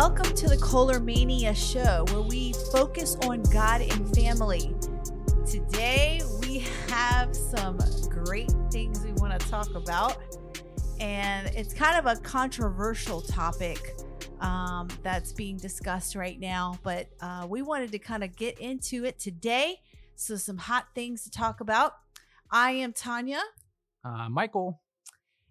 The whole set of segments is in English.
Welcome to the Koehler Mania Show, where we focus on God and family. Today, we have some great things we want to talk about, and it's kind of a controversial topic um, that's being discussed right now, but uh, we wanted to kind of get into it today. So, some hot things to talk about. I am Tanya. Uh, Michael.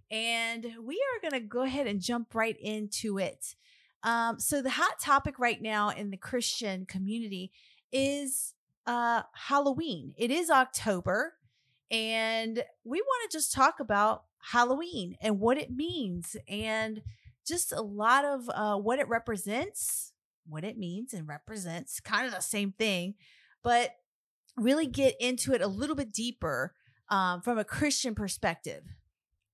And we are going to go ahead and jump right into it. Um, so the hot topic right now in the Christian community is uh, Halloween. It is October, and we want to just talk about Halloween and what it means, and just a lot of uh, what it represents, what it means, and represents kind of the same thing, but really get into it a little bit deeper um, from a Christian perspective.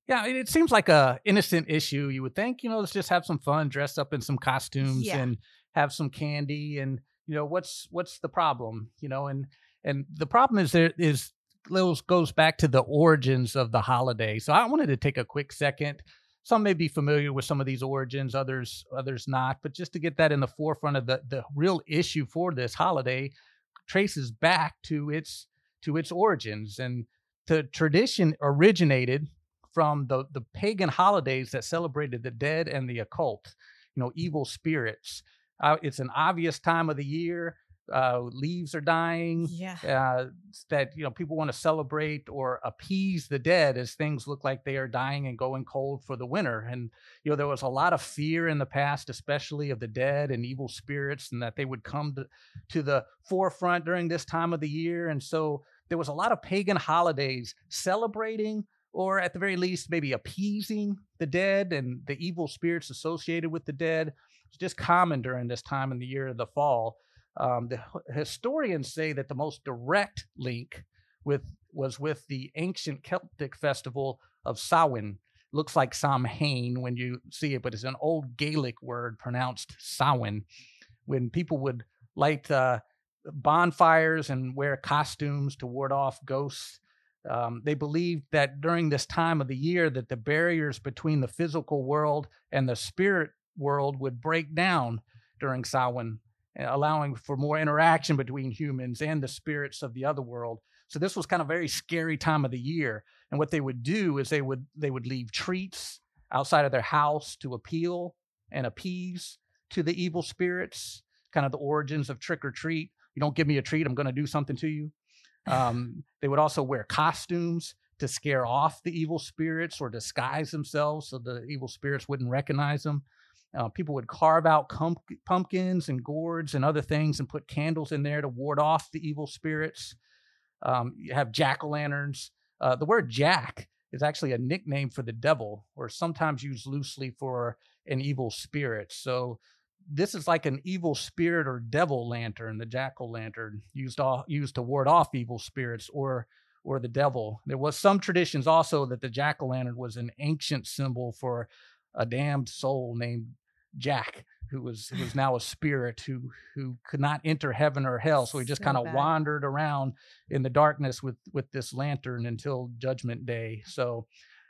Yeah, it seems like a innocent issue. You would think, you know, let's just have some fun, dress up in some costumes Yeah. and have some candy and you know, what's what's the problem, you know, and and the problem is there is goes goes back to the origins of the holiday. So I wanted to take a quick second. Some may be familiar with some of these origins, others others not, but just to get that in the forefront of the the real issue for this holiday traces back to its to its origins and the tradition originated from the, the pagan holidays that celebrated the dead and the occult, you know, evil spirits. Uh, it's an obvious time of the year. Uh, leaves are dying. Yeah. Uh, that you know people want to celebrate or appease the dead as things look like they are dying and going cold for the winter. And you know there was a lot of fear in the past, especially of the dead and evil spirits, and that they would come to, to the forefront during this time of the year. And so there was a lot of pagan holidays celebrating or at the very least maybe appeasing the dead and the evil spirits associated with the dead. It's just common during this time in the year of the fall. Um, the historians say that the most direct link with was with the ancient celtic festival of samhain. Looks like samhain when you see it but it's an old gaelic word pronounced samhain. When people would light uh, bonfires and wear costumes to ward off ghosts um, they believed that during this time of the year that the barriers between the physical world and the spirit world would break down during Samhain, uh, allowing for more interaction between humans and the spirits of the other world. So this was kind of a very scary time of the year. And what they would do is they would they would leave treats outside of their house to appeal and appease to the evil spirits. Kind of the origins of trick or treat. You don't give me a treat, I'm going to do something to you. Um, they would also wear costumes to scare off the evil spirits or disguise themselves so the evil spirits wouldn't recognize them. Uh, people would carve out cum- pumpkins and gourds and other things and put candles in there to ward off the evil spirits. Um, you have jack o' lanterns. Uh, the word jack is actually a nickname for the devil, or sometimes used loosely for an evil spirit. So this is like an evil spirit or devil lantern, the jack o' lantern, used used to ward off evil spirits or or the devil. There was some traditions also that the jack o' lantern was an ancient symbol for a damned soul named Jack, who was who was now a spirit who who could not enter heaven or hell. So he just So kind of wandered around in the darkness with with this lantern until Judgment Day. So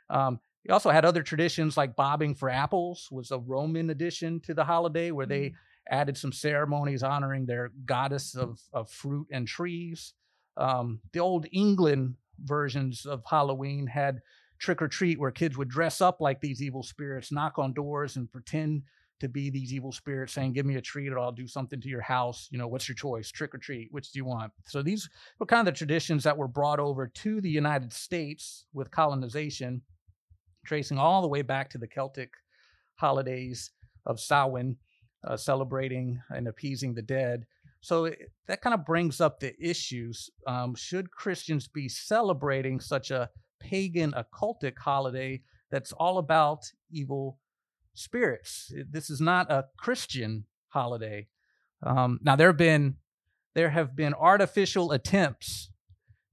um, he also had other traditions like bobbing for apples was a Roman addition to the holiday where they added some ceremonies honoring their goddess of, of fruit and trees. Um, the old England versions of Halloween had trick or treat where kids would dress up like these evil spirits, knock on doors, and pretend to be these evil spirits saying, Give me a treat or I'll do something to your house. You know, what's your choice? Trick or treat? Which do you want? So these were kind of the traditions that were brought over to the United States with colonization, tracing all the way back to the Celtic holidays of Samhain, uh, celebrating and appeasing the dead. So it, that kind of brings up the issues. Um, should Christians be celebrating such a pagan occultic holiday that's all about evil spirits? It- This is not a Christian holiday. Um, now there have been there have been artificial attempts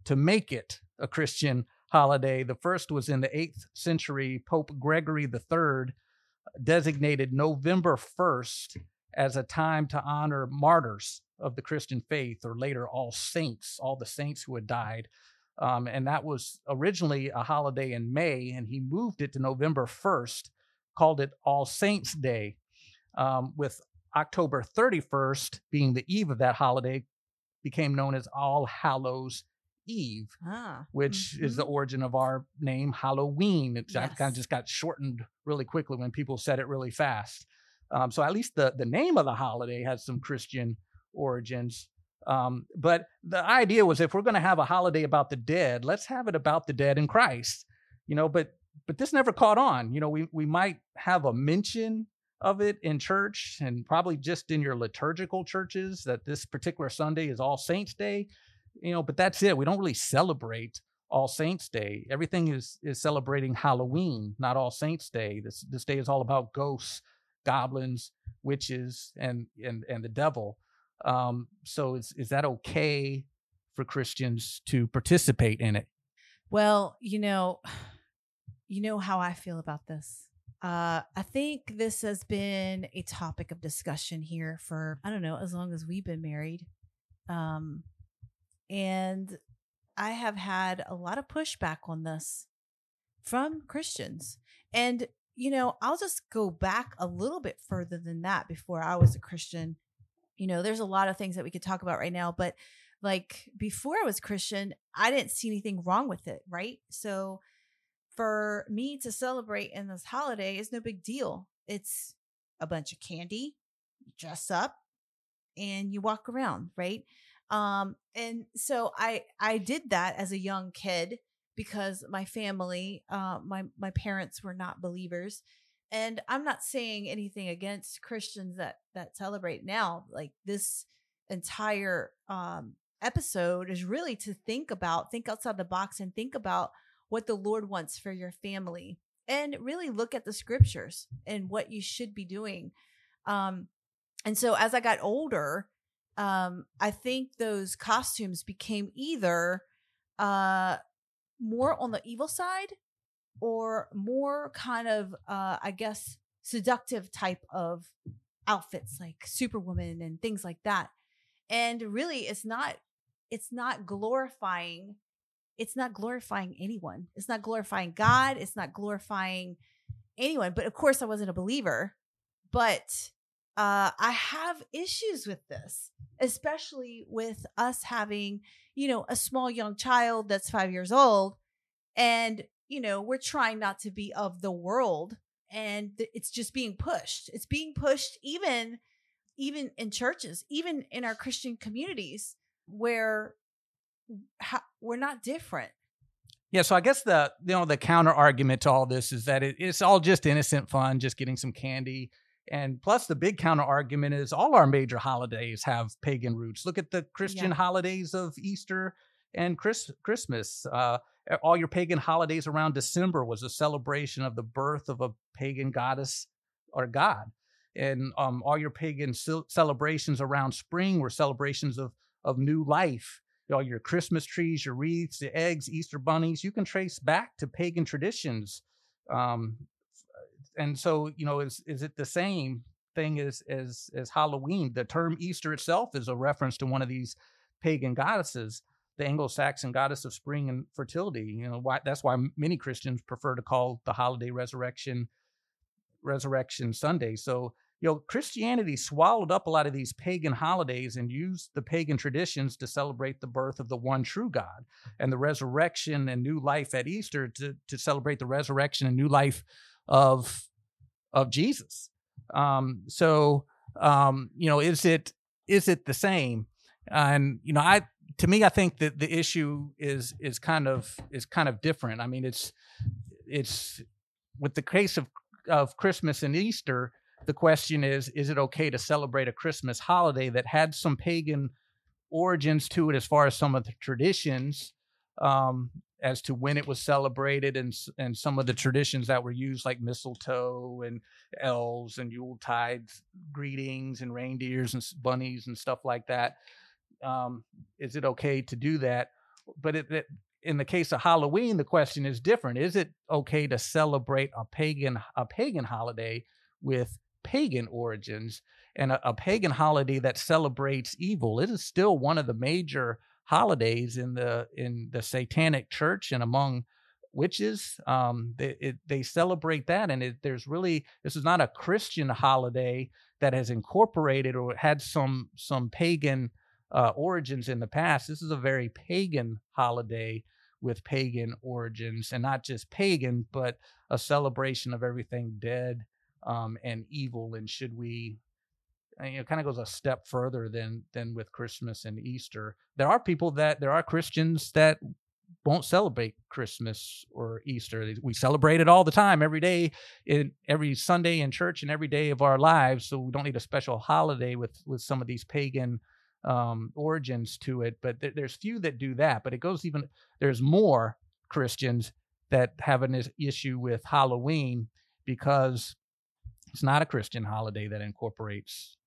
to make it a Christian holiday. The first was in the 8th century. Pope Gregory III designated November 1st as a time to honor martyrs of the Christian faith, or later all saints, all the saints who had died. Um, and that was originally a holiday in May, and he moved it to November 1st, called it All Saints Day, um, with October 31st, being the eve of that holiday, became known as All Hallows Eve, Ah. which is the mhm. origin of our name Halloween. It kind of just got shortened really quickly when people said it really fast. Um, so at least the the name of the holiday has some Christian origins. Um, but the idea was if we're going to have a holiday about the dead, let's have it about the dead in Christ. You know, but but this never caught on. You know, we we might have a mention of it in church and probably just in your liturgical churches that this particular Sunday is All Saints Day. You know, but that's it. We don't really celebrate All Saints Day. Everything is is celebrating Halloween, not All Saints Day. This this day is all about ghosts, goblins, witches, and and and the devil. Um, so is is that okay for Christians to participate in it? Well, you know, you know how I feel about this. Uh, I think this has been a topic of discussion here for I don't know as long as we've been married, um, and I have had a lot of pushback on this from Christians. And you know, I'll just go back a little bit further than that. Before I was a Christian, you know, there's a lot of things that we could talk about right now, but like before I was Christian, I didn't see anything wrong with it, right? So for me to celebrate in this holiday is no big deal. It's a bunch of candy, you dress up, and you walk around, right? Um, and so I I did that as a young kid because my family, uh, my my parents were not believers, and I'm not saying anything against Christians that that celebrate now. Like this entire um episode is really to think about, think outside the box, and think about what the Lord wants for your family, and really look at the scriptures and what you should be doing. Um, and so as I got older, um, I think those costumes became either uh more on the evil side or more kind of uh I guess seductive type of outfits like superwoman and things like that. And really it's not it's not glorifying it's not glorifying anyone. It's not glorifying God, it's not glorifying anyone. But of course I wasn't a believer, but uh I have issues with this, especially with us having, you know, a small young child that's 5 years old and you know, we're trying not to be of the world and it's just being pushed. It's being pushed even even in churches, even in our Christian communities where we're not different. Yeah, so I guess the you know the counter argument to all this is that it, it's all just innocent fun, just getting some candy. And plus, the big counter argument is all our major holidays have pagan roots. Look at the Christian Yeah. holidays of Easter and Chris, Christmas. Uh, all your pagan holidays around December was a celebration of the birth of a pagan goddess or god, and um, all your pagan ce- celebrations around spring were celebrations of of new life all your Christmas trees, your wreaths, the eggs, Easter bunnies, you can trace back to pagan traditions. Um, and so, you know, is is it the same thing as as as Halloween? The term Easter itself is a reference to one of these pagan goddesses, the Anglo-Saxon goddess of spring and fertility. You know, why that's why many Christians prefer to call the holiday resurrection Resurrection Sunday. So, you know, Christianity swallowed up a lot of these pagan holidays and used the pagan traditions to celebrate the birth of the one true God and the resurrection and new life at Easter to, to celebrate the resurrection and new life of of Jesus. Um, so, um, you know, is it is it the same? And you know, I to me, I think that the issue is is kind of is kind of different. I mean, it's it's with the case of of Christmas and Easter, the question is is it okay to celebrate a Christmas holiday that had some pagan origins to it as far as some of the traditions um, as to when it was celebrated and and some of the traditions that were used like mistletoe and elves and Yule Yuletide greetings and reindeers and bunnies and stuff like that. Um, is it okay to do that? But it, it, in the case of Halloween, the question is different. Is it okay to celebrate a pagan a pagan holiday with pagan origins and a, a pagan holiday that celebrates evil? It is still one of the major holidays in the in the satanic church and among witches. Um, they it, they celebrate that, and it, there's really this is not a Christian holiday that has incorporated or had some some pagan uh, origins in the past. This is a very pagan holiday with pagan origins, and not just pagan, but a celebration of everything dead um, and evil. And should we, know, kind of goes a step further than than with Christmas and Easter. There are people that there are Christians that won't celebrate Christmas or Easter. We celebrate it all the time, every day, in every Sunday in church, and every day of our lives. So we don't need a special holiday with with some of these pagan um, origins to it. But th- there's few that do that. But it goes even. There's more Christians that have an issue with Halloween because it's not a Christian holiday that incorporates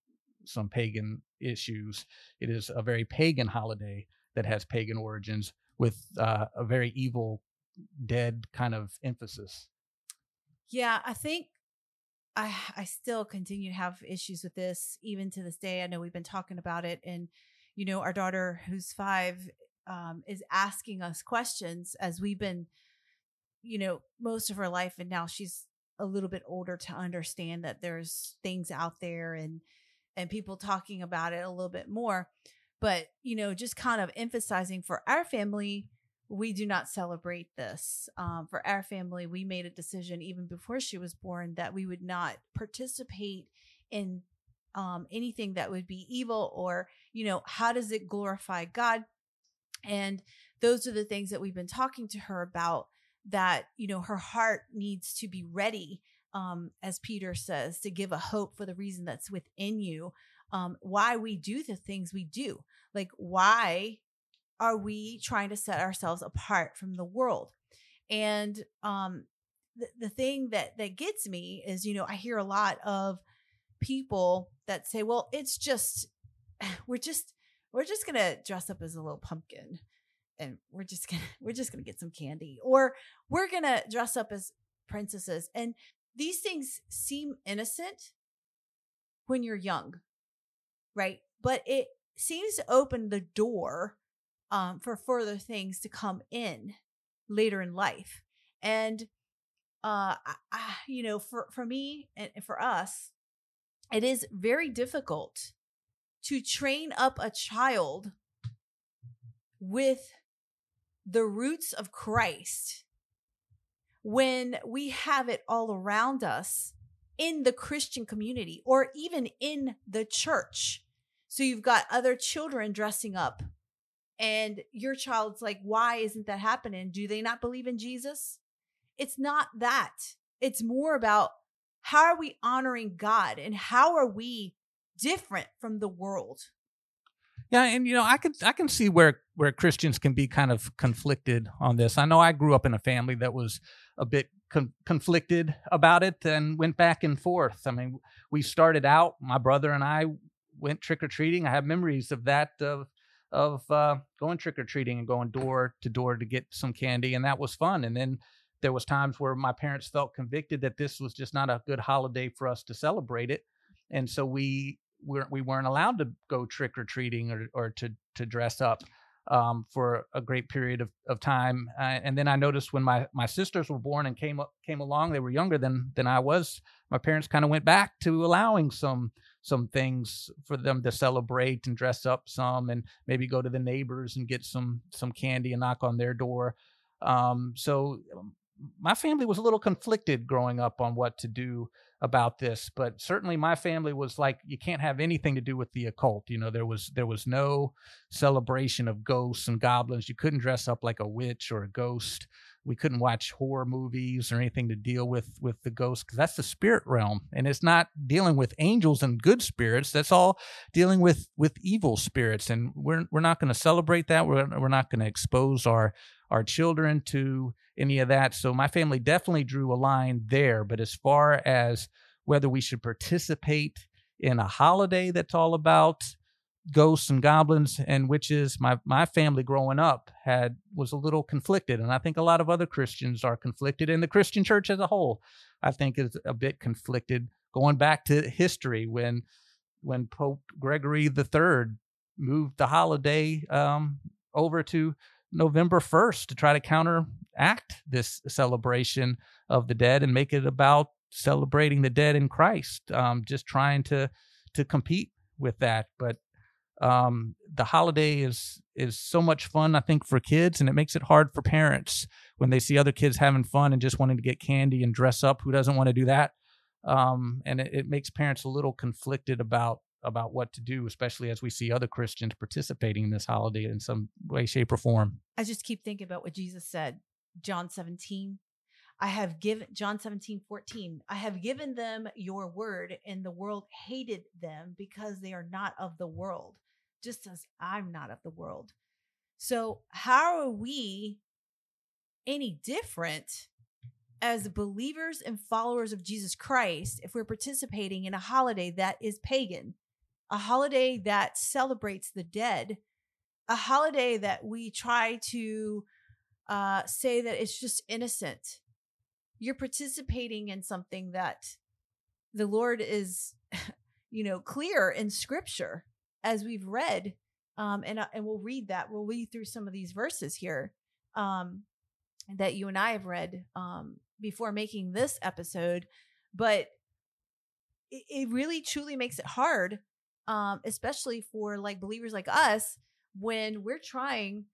some pagan issues. It is a very pagan holiday that has pagan origins with uh, a very evil, dead kind of emphasis. Yeah, I think I I still continue to have issues with this even to this day. I know we've been talking about it, and you know, our daughter who's five um, is asking us questions as we've been, you know, most of her life, and now she's a little bit older to understand that there's things out there and and people talking about it a little bit more but you know just kind of emphasizing for our family we do not celebrate this um, for our family we made a decision even before she was born that we would not participate in um, anything that would be evil or you know how does it glorify god? And those are the things that we've been talking to her about that you know her heart needs to be ready um, as peter says to give a hope for the reason that's within you um, why we do the things we do. Like, why are we trying to set ourselves apart from the world? And um, the, the thing that that gets me is, you know, I hear a lot of people that say, "Well, it's just we're just we're just gonna dress up as a little pumpkin." and we're just gonna we're just gonna get some candy or we're gonna dress up as princesses and these things seem innocent when you're young right? But it seems to open the door um, for further things to come in later in life. And, uh, I, you know, for, for me and for us, it is very difficult to train up a child with the roots of Christ when we have it all around us in the Christian community or even in the church. So you've got other children dressing up, and your child's like, why isn't that happening? Do they not believe in Jesus? It's not that. It's more about how are we honoring God and how are we different from the world? Yeah, and you know, I can I can see where where Christians can be kind of conflicted on this. I know I grew up in a family that was a bit con- conflicted about it and went back and forth. I mean, we started out, my brother and I went trick or treating. I have memories of that of of uh, going trick or treating and going door to door to get some candy, and that was fun. And then there was times where my parents felt convicted that this was just not a good holiday for us to celebrate it, and so we weren't we weren't allowed to go trick or treating or or to to dress up um, for a great period of, of time. Uh, and then I noticed when my, my sisters were born and came up, came along, they were younger than than I was. My parents kind of went back to allowing some some things for them to celebrate and dress up some and maybe go to the neighbors and get some some candy and knock on their door um, so um, my family was a little conflicted growing up on what to do about this but certainly my family was like you can't have anything to do with the occult you know there was there was no celebration of ghosts and goblins. You couldn't dress up like a witch or a ghost we couldn't watch horror movies or anything to deal with with the ghosts because that's the spirit realm and it's not dealing with angels and good spirits that's all dealing with with evil spirits and we're we're not going to celebrate that we're, we're not going to expose our our children to any of that so my family definitely drew a line there but as far as whether we should participate in a holiday that's all about ghosts and goblins and witches my my family growing up had was a little conflicted and i think a lot of other christians are conflicted and the christian church as a whole i think is a bit conflicted going back to history when when pope gregory the third moved the holiday um, over to november 1st to try to counteract this celebration of the dead and make it about celebrating the dead in Christ, um, just trying to to compete with that. But um, the holiday is is so much fun, I think, for kids, and it makes it hard for parents when they see other kids having fun and just wanting to get candy and dress up. Who doesn't want to do that? Um, and it, it makes parents a little conflicted about about what to do, especially as we see other Christians participating in this holiday in some way, shape, or form. I just keep thinking about what Jesus said, John 17. I have given John 17, 14. I have given them your word, and the world hated them because they are not of the world, just as I'm not of the world. So, how are we any different as believers and followers of Jesus Christ if we're participating in a holiday that is pagan, a holiday that celebrates the dead, a holiday that we try to uh, say that it's just innocent? You're participating in something that the Lord is, you know, clear in Scripture as we've read, um, and uh, and we'll read that. We'll read through some of these verses here. Um, that you and I have read um, before making this episode, but it, it really truly makes it hard, um, especially for like believers like us when we're trying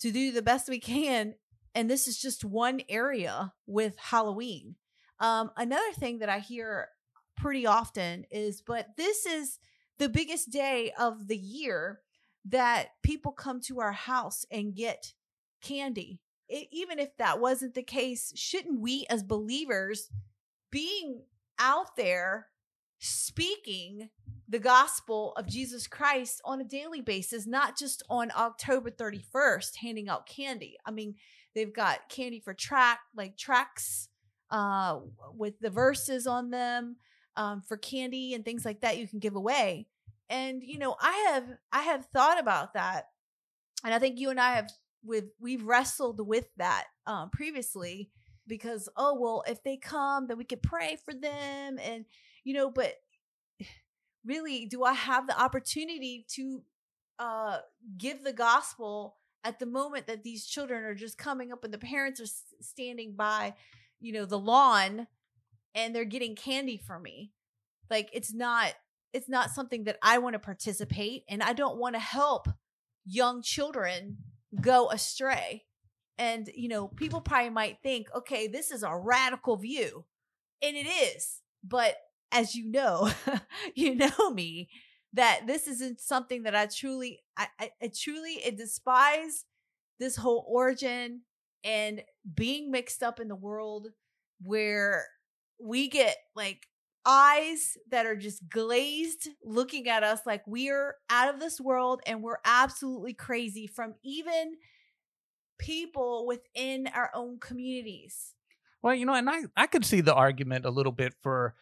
to do the best we can. And this is just one area with Halloween. Um, another thing that I hear pretty often is, but this is the biggest day of the year that people come to our house and get candy it, even if that wasn't the case, shouldn't we as believers being out there speaking the gospel of Jesus Christ on a daily basis, not just on October 31st, handing out candy. I mean, they've got candy for track, like tracks uh, with the verses on them um, for candy and things like that you can give away. And you know, I have I have thought about that, and I think you and I have with we've wrestled with that um, previously because oh well if they come then we could pray for them and you know but really do i have the opportunity to uh give the gospel at the moment that these children are just coming up and the parents are standing by you know the lawn and they're getting candy from me like it's not it's not something that i want to participate and i don't want to help young children go astray. And, you know, people probably might think, okay, this is a radical view. And it is. But as you know, you know me, that this isn't something that I truly, I, I, I truly I despise this whole origin and being mixed up in the world where we get like eyes that are just glazed looking at us like we're out of this world and we're absolutely crazy from even people within our own communities. Well, you know, and I, I could see the argument a little bit for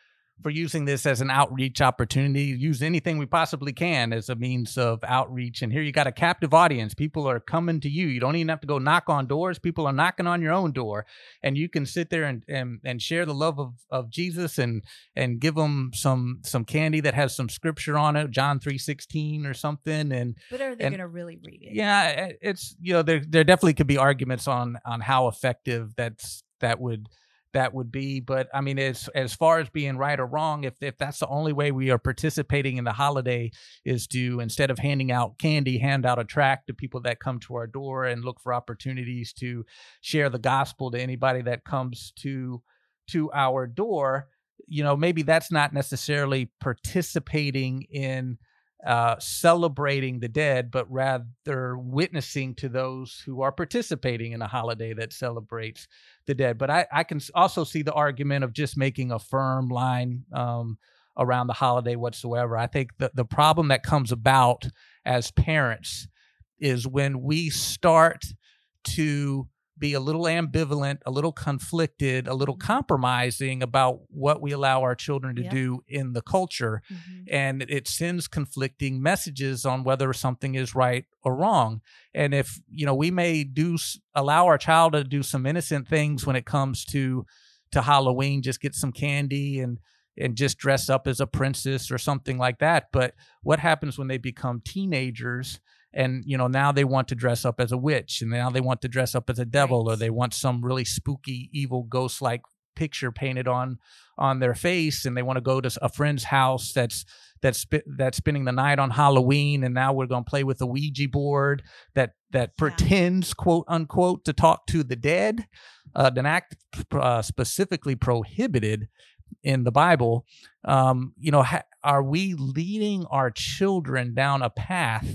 for using this as an outreach opportunity. Use anything we possibly can as a means of outreach. And here you got a captive audience. People are coming to you. You don't even have to go knock on doors. People are knocking on your own door, and you can sit there and and, and share the love of, of Jesus and and give them some some candy that has some scripture on it, John three sixteen or something. And but are they going to really read it? Yeah, it's you know there there definitely could be arguments on on how effective that's that would that would be. But I mean, as as far as being right or wrong, if if that's the only way we are participating in the holiday is to instead of handing out candy, hand out a tract to people that come to our door and look for opportunities to share the gospel to anybody that comes to to our door. You know, maybe that's not necessarily participating in uh, celebrating the dead, but rather witnessing to those who are participating in a holiday that celebrates the dead. But I, I can also see the argument of just making a firm line um, around the holiday whatsoever. I think the, the problem that comes about as parents is when we start to be a little ambivalent, a little conflicted, a little mm-hmm. compromising about what we allow our children to do in the culture. Mm-hmm. And it sends conflicting messages on whether something is right or wrong. And if, you know, we may do allow our child to do some innocent things when it comes to to Halloween, just get some candy and and just dress up as a princess or something like that. But what happens when they become teenagers and you know now they want to dress up as a witch and now they want to dress up as a devil right. or they want some really spooky evil ghost like picture painted on on their face and they want to go to a friend's house that's that's that's spending the night on Halloween and now we're going to play with a Ouija board that that yeah. pretends quote unquote to talk to the dead uh, an act uh, specifically prohibited in the Bible um, you know ha- are we leading our children down a path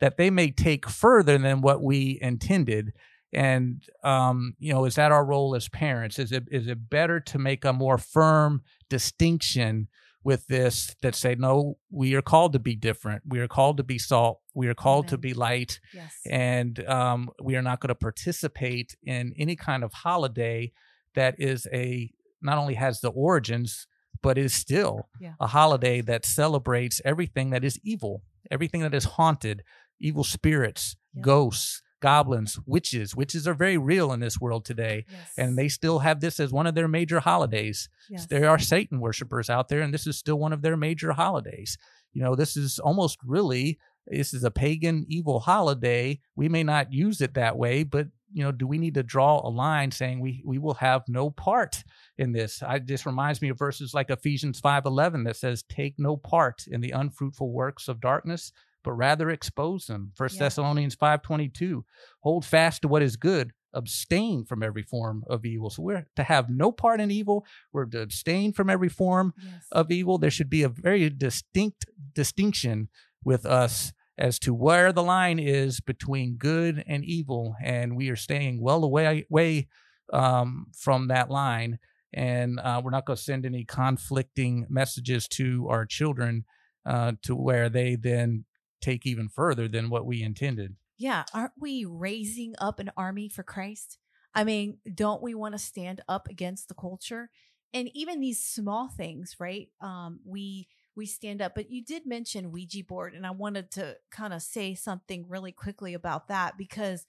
that they may take further than what we intended and um, you know is that our role as parents is it is it better to make a more firm distinction with this that say no we are called to be different we are called to be salt we are called Amen. to be light yes. and um, we are not going to participate in any kind of holiday that is a not only has the origins but is still yeah. a holiday that celebrates everything that is evil everything that is haunted evil spirits ghosts goblins, witches. Witches are very real in this world today, yes. and they still have this as one of their major holidays. Yes. There are Satan worshipers out there, and this is still one of their major holidays. You know, this is almost really this is a pagan evil holiday. We may not use it that way, but you know, do we need to draw a line saying we we will have no part in this? I just reminds me of verses like Ephesians 5:11 that says, "Take no part in the unfruitful works of darkness, but rather expose them. First yeah. Thessalonians 5:22. Hold fast to what is good, abstain from every form of evil. So we're to have no part in evil. We're to abstain from every form yes. of evil. There should be a very distinct distinction with us as to where the line is between good and evil, and we are staying well away, away um, from that line. And uh, we're not going to send any conflicting messages to our children uh, to where they then take even further than what we intended. Yeah. Aren't we raising up an army for Christ? I mean, don't we want to stand up against the culture? And even these small things, right? Um, we we stand up. But you did mention Ouija board, and I wanted to kind of say something really quickly about that because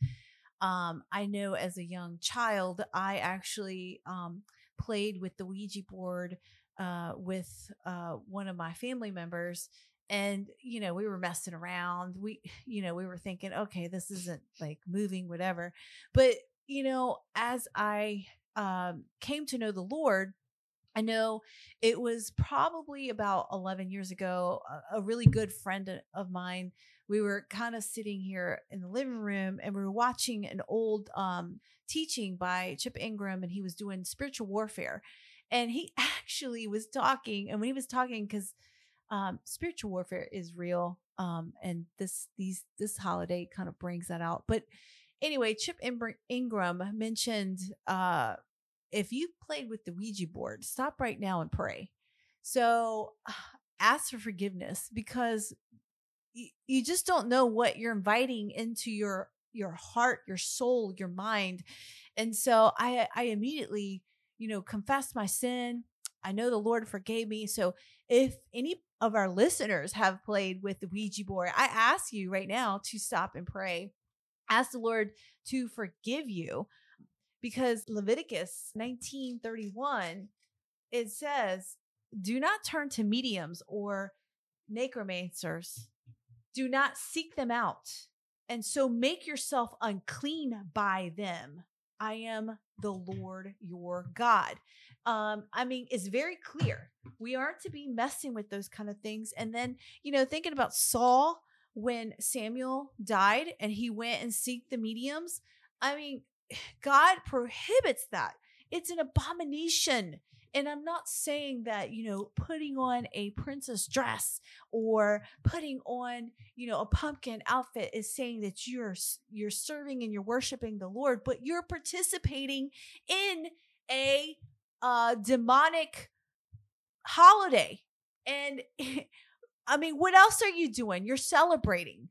um, I know as a young child, I actually um, played with the Ouija board uh, with uh, one of my family members, and you know we were messing around we you know we were thinking okay this isn't like moving whatever. But you know as i um came to know the lord i know it was probably about 11 years ago a, a really good friend of mine we were kind of sitting here in the living room and we were watching an old um teaching by chip ingram and he was doing spiritual warfare. And he actually was talking and when he was talking because um, spiritual warfare is real. Um, and this these this holiday kind of brings that out. But anyway, Chip Ingram mentioned uh, if you played with the Ouija board, stop right now and pray. So ask for forgiveness because y- you just don't know what you're inviting into your your heart, your soul, your mind. And so I I immediately, you know, confessed my sin. I know the Lord forgave me. So if any of our listeners have played with the Ouija board, I ask you right now to stop and pray. Ask the Lord to forgive you because Leviticus 19:31 it says, "Do not turn to mediums or necromancers. Do not seek them out, and so make yourself unclean by them. I am the Lord your God." Um i mean it's very clear. We aren't to be messing with those kind of things and then you know thinking about saul when samuel died and he went and seeked the mediums i mean god prohibits that. It's an abomination and i'm not saying that you know putting on a princess dress or putting on you know a pumpkin outfit is saying that you're you're serving and you're worshiping the lord but you're participating in a uh demonic holiday. And I mean, what else are you doing? You're celebrating.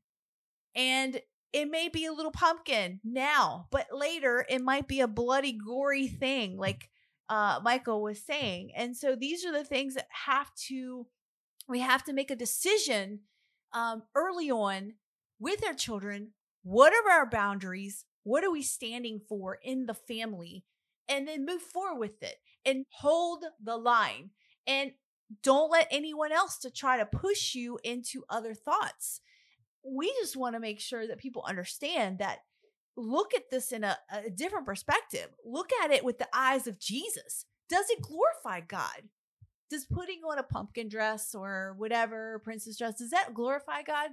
And it may be a little pumpkin now, but later it might be a bloody, gory thing, like uh, Michael was saying. And so these are the things that have to, we have to make a decision um, early on with our children. What are our boundaries? What are we standing for in the family? And then move forward with it and hold the line and don't let anyone else to try to push you into other thoughts. We just want to make sure that people understand that look at this in a, a different perspective. Look at it with the eyes of Jesus. does it glorify God? Does putting on a pumpkin dress or whatever, princess dress, does that glorify God?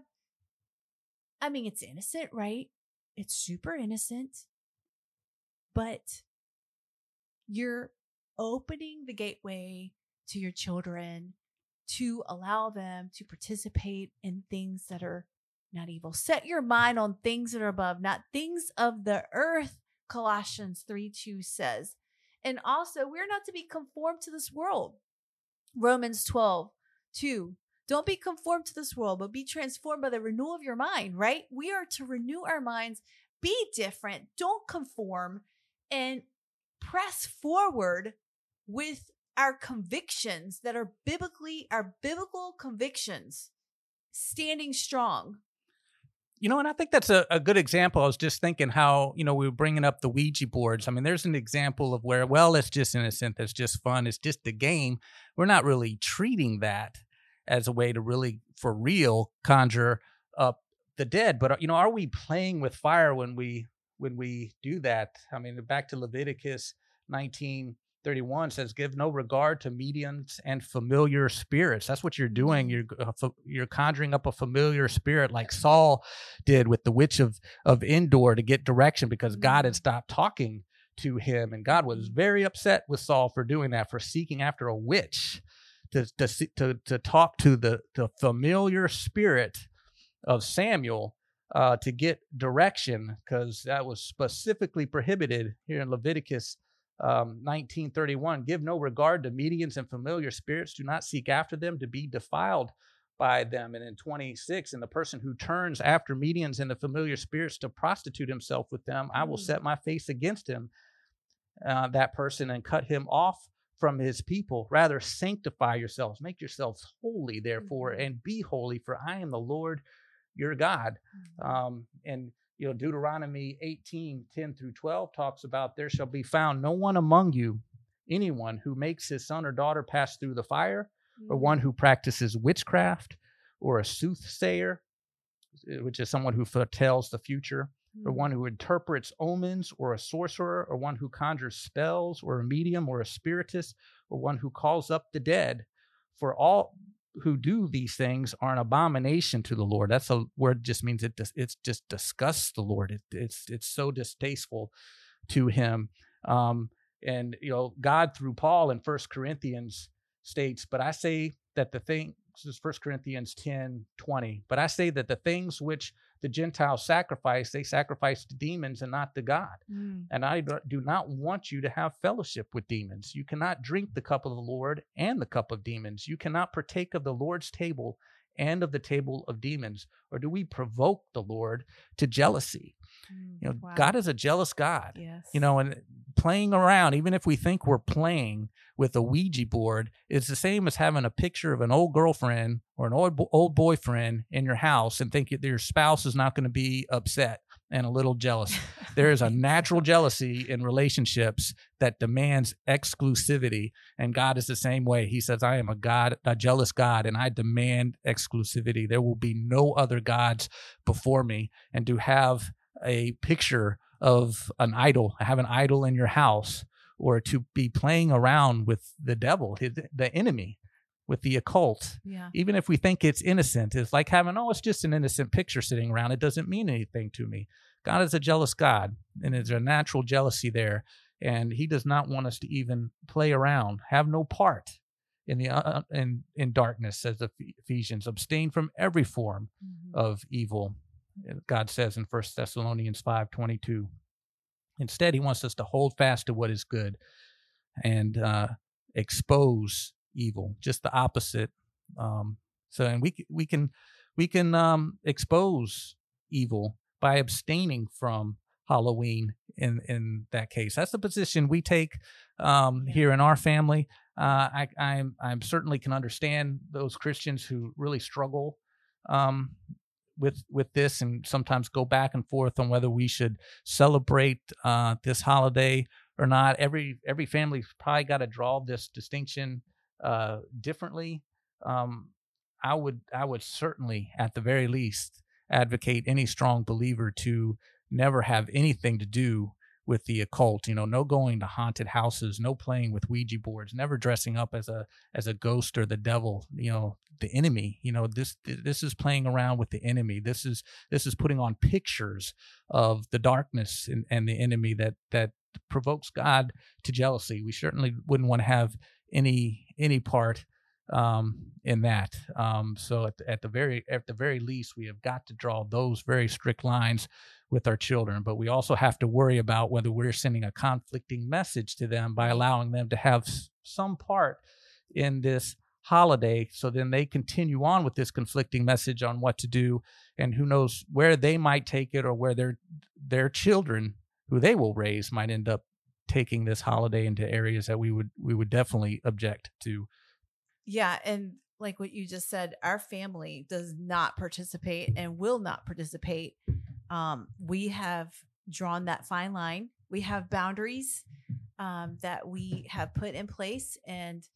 I mean, it's innocent, right? It's super innocent. But you're opening the gateway to your children to allow them to participate in things that are not evil. Set your mind on things that are above, not things of the earth, Colossians 3 2 says. And also, we're not to be conformed to this world. Romans 12 2. Don't be conformed to this world, but be transformed by the renewal of your mind, right? We are to renew our minds, be different, don't conform, and press forward with our convictions that are biblically our biblical convictions standing strong you know, and I think that's a, a good example. I was just thinking how, you know, we were bringing up the Ouija boards. I mean, there's an example of where, well, it's just innocent, it's just fun, it's just a game. We're not really treating that as a way to really, for real, conjure up the dead. But, uh, you know, are we playing with fire when we when we do that? I mean, back to Leviticus 19 31 says give no regard to mediums and familiar spirits that's what you're doing mm-hmm. you're uh, you're conjuring up a familiar spirit like Saul did with the witch of of Endor to get direction because God had mm-hmm. stopped talking to him and God was mm-hmm. very upset with Saul for doing that for seeking after a witch to to to, to talk to the the familiar spirit of Samuel uh, to get direction because that was specifically prohibited here in Leviticus um, 1931 give no regard to mediums and familiar spirits. Do not seek after them to be defiled by them. And in 26 and the person who turns after mediums and the familiar spirits to prostitute himself with them i will mm. set my face against him uh, that person and cut him off from his people. Rather sanctify yourselves. Make yourselves holy therefore mm-hmm. and be holy for i am the lord your god mm-hmm. um, and you know, Deuteronomy 18, 10 through 12 talks about there shall be found no one among you, anyone who makes his son or daughter pass through the fire, mm-hmm. or one mm. who practices witchcraft, or a soothsayer, eh, which is someone who foretells the future, mm-hmm. or mm. one who interprets omens, or a sorcerer, or one who conjures spells, or a medium, or a spiritist, or one who calls up the dead. For all who do these things are an abomination to the Lord. That's a word just means it it's just disgusts the Lord. It, it's it's so distasteful to him. Um, and you know, God through Paul in First Corinthians states, but I say that the thing this is First Corinthians 10, 20. But I say that the things which the Gentiles sacrifice, they sacrifice to demons and not to God. Mm. And I do not want you to have fellowship with demons. You cannot drink the cup of the Lord and the cup of demons. You cannot partake of the Lord's table and of the table of demons. Or do we provoke the Lord to jealousy? Mm, you know, wow. God is a jealous God. Yes. You know, and playing around, even if we think we're playing with a Ouija board, it's the same as having a picture of an old girlfriend or an old old boyfriend in your house and think your spouse is not going to be upset and a little jealous. there is a natural jealousy in relationships that demands exclusivity, and God is the same way. He says, "I am a God, a jealous God, and I demand exclusivity. There will be no other gods before me." And to have a picture of an idol, have an idol in your house, or to be playing around with the devil, the enemy, with the occult. Yeah. Even if we think it's innocent, it's like having, oh, it's just an innocent picture sitting around. It doesn't mean anything to me. God is a jealous God, and there's a natural jealousy there. And He does not want us to even play around, have no part in the uh, uh in in darkness, says Ephesians. Abstain from every form mm-hmm. of evil. God says in First Thessalonians 5:22. Instead, he wants us to hold fast to what is good and uh, expose evil, just the opposite. Um, so, and we we can we can um, expose evil by abstaining from Halloween. In in that case, that's the position we take um, here in our family. Uh, I I'm I'm certainly can understand those Christians who really struggle um, with with this and sometimes go back and forth on whether we should celebrate uh, this holiday or not. Every every family's probably got to draw this distinction uh, differently. Um, I would I would certainly, at the very least, advocate any strong believer to never have anything to do with the occult you know no going to haunted houses no playing with ouija boards never dressing up as a as a ghost or the devil you know the enemy you know this this is playing around with the enemy this is this is putting on pictures of the darkness and, and the enemy that that provokes god to jealousy we certainly wouldn't want to have any any part um, in that. Um, so at at the very at the very least, we have got to draw those very strict lines with our children. But we also have to worry about whether we're sending a conflicting message to them by allowing them to have some part in this holiday so then they continue on with this conflicting message on what to do and who knows where they might take it or where their their children who they will raise might end up taking this holiday into areas that we would we would definitely object to yeah. And like what you just said, our family does not participate and will not participate. Um, we have drawn that fine line. We have boundaries um, that we have put in place, and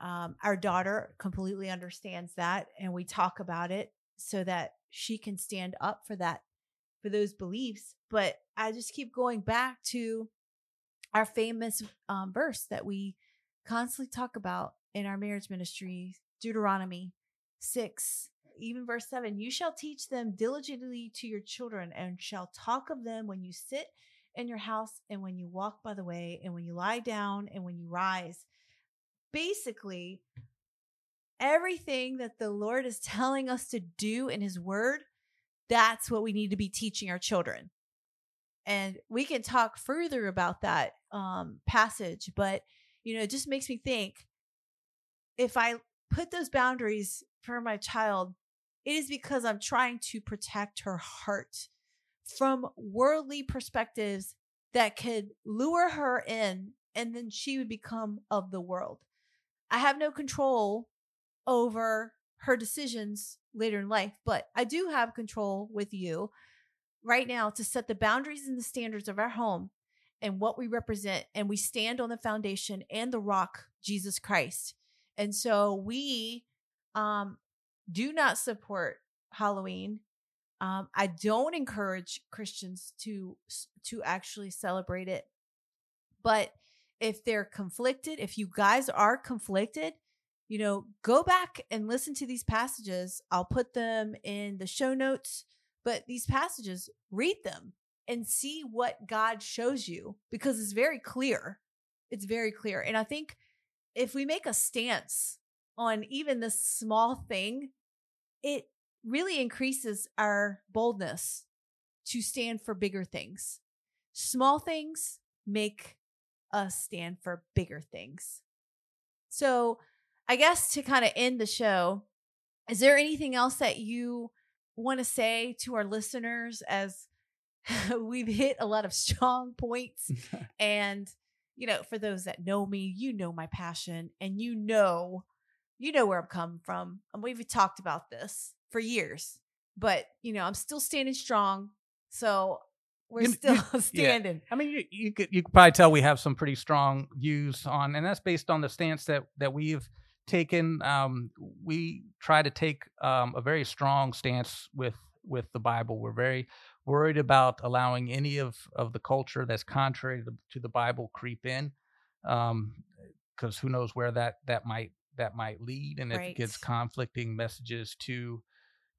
um, our daughter completely understands that. And we talk about it so that she can stand up for that, for those beliefs. But I just keep going back to our famous um, verse that we constantly talk about in our marriage ministry, Deuteronomy 6, even verse 7 You shall teach them diligently to your children, and shall talk of them when you sit in your house, and when you walk by the way, and when you lie down, and when you rise. Basically, everything that the Lord is telling us to do in His Word, that's what we need to be teaching our children. And we can talk further about that um, passage, but you know, it just makes me think if I put those boundaries for my child, it is because I'm trying to protect her heart from worldly perspectives that could lure her in and then she would become of the world. I have no control over her decisions later in life, but I do have control with you right now to set the boundaries and the standards of our home and what we represent. And we stand on the foundation and the rock, Jesus Christ. And so we um, do not support Halloween. Um, I don't encourage Christians to to actually celebrate it. But if they're conflicted, if you guys are conflicted, you know, go back and listen to these passages. I'll put them in the show notes, but these passages, read them and see what God shows you because it's very clear. It's very clear. And I think if we make a stance on even this small thing, it really increases our boldness to stand for bigger things. Small things make us stand for bigger things. So, I guess to kind of end the show, is there anything else that you want to say to our listeners as we've hit a lot of strong points and you know, for those that know me, you know my passion and you know, you know where I'm coming from. And we've talked about this for years, but you know, I'm still standing strong. So we're you, still you, standing. Yeah. I mean, you, you could you could probably tell we have some pretty strong views on, and that's based on the stance that that we've taken. Um, we try to take um, a very strong stance with with the Bible. We're very worried about allowing any of, of the culture that's contrary to, to the Bible creep in, because um, who knows where that that might that might lead, and right. if it gets conflicting messages to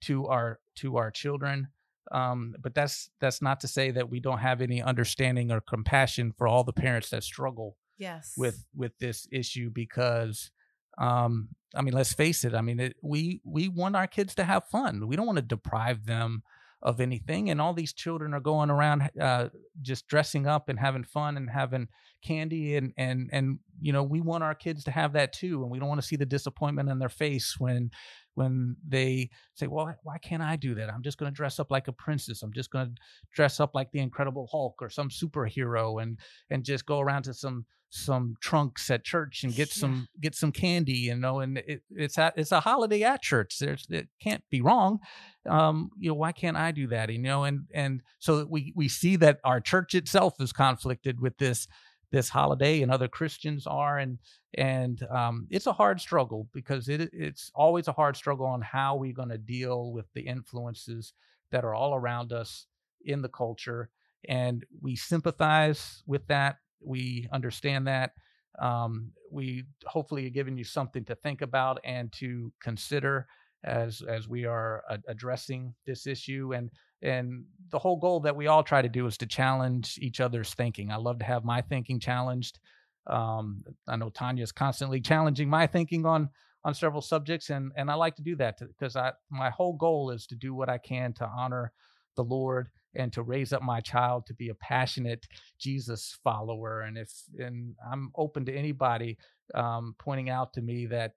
to our to our children. Um, but that's that's not to say that we don't have any understanding or compassion for all the parents that struggle yes with with this issue because um i mean let's face it i mean it, we we want our kids to have fun we don't want to deprive them of anything and all these children are going around uh, just dressing up and having fun and having candy and and and you know we want our kids to have that too and we don't want to see the disappointment in their face when when they say well why can't i do that? I'm just going to dress up like a princess. I'm just going to dress up like the incredible hulk or some superhero and and just go around to some some trunks at church and get yeah. some get some candy you know and it, it's a, it's a holiday at church there's it can't be wrong um you know why can't i do that you know and and so we we see that our church itself is conflicted with this this holiday and other christians are and and um it's a hard struggle because it it's always a hard struggle on how we're going to deal with the influences that are all around us in the culture and we sympathize with that. We understand that. Um, we hopefully have given you something to think about and to consider as as we are addressing this issue and and the whole goal that we all try to do is to challenge each other's thinking. I love to have my thinking challenged. Um, I know Tanya is constantly challenging my thinking on on several subjects, and and I like to do that because I my whole goal is to do what I can to honor the Lord and to raise up my child to be a passionate Jesus follower. And if and I'm open to anybody um, pointing out to me that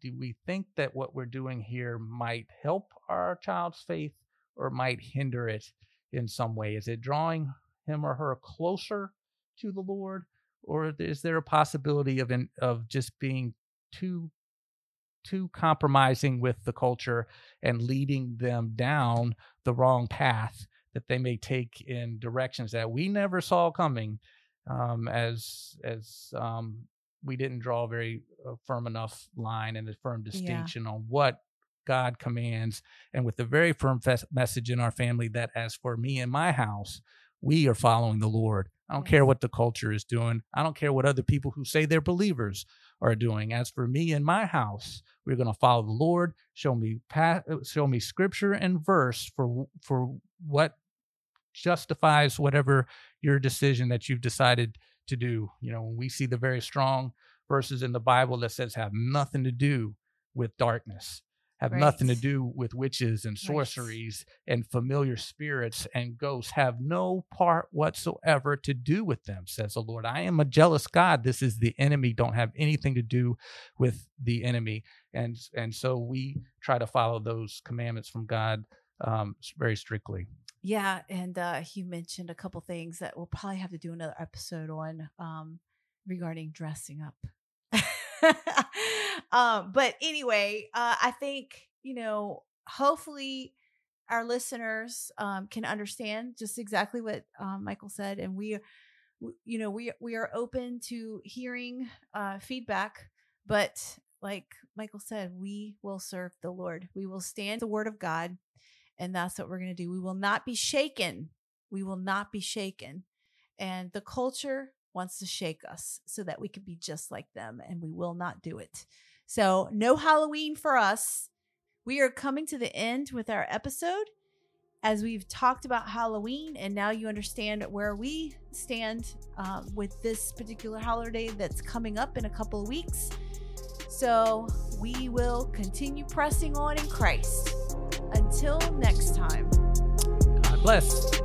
do we think that what we're doing here might help our child's faith or might hinder it in some way? Is it drawing him or her closer to the Lord, or is there a possibility of in, of just being too too compromising with the culture and leading them down the wrong path that they may take in directions that we never saw coming um, as as um, we didn't draw a very uh, firm enough line and a firm distinction yeah. on what God commands, and with a very firm fes- message in our family that as for me and my house, we are following the Lord. I don't care what the culture is doing. I don't care what other people who say they're believers are doing. As for me and my house, we're going to follow the Lord. Show me uh, show me scripture and verse for for what justifies whatever your decision that you've decided to do. You know, when we see the very strong verses in the Bible that says have nothing to do with darkness have right. nothing to do with witches and sorceries right. and familiar spirits and ghosts have no part whatsoever to do with them says the lord. I am a jealous god. This is the enemy. Don't have anything to do with the enemy. And and so we try to follow those commandments from god um, very strictly. Yeah and uh, you mentioned a couple things that we'll probably have to do another episode on um, regarding dressing up um, but anyway, uh, I think, you know, hopefully our listeners um, can understand just exactly what um, Michael said. And we, you know, we, we are open to hearing uh, feedback, but like Michael said, we will serve the Lord. We will stand the word of God. And that's what we're going to do. We will not be shaken. We will not be shaken. And the culture wants to shake us so that we can be just like them, and we will not do it. So, no Halloween for us. We are coming to the end with our episode as we've talked about Halloween, and now you understand where we stand um, with this particular holiday that's coming up in a couple of weeks. So, we will continue pressing on in Christ. Until next time. God bless.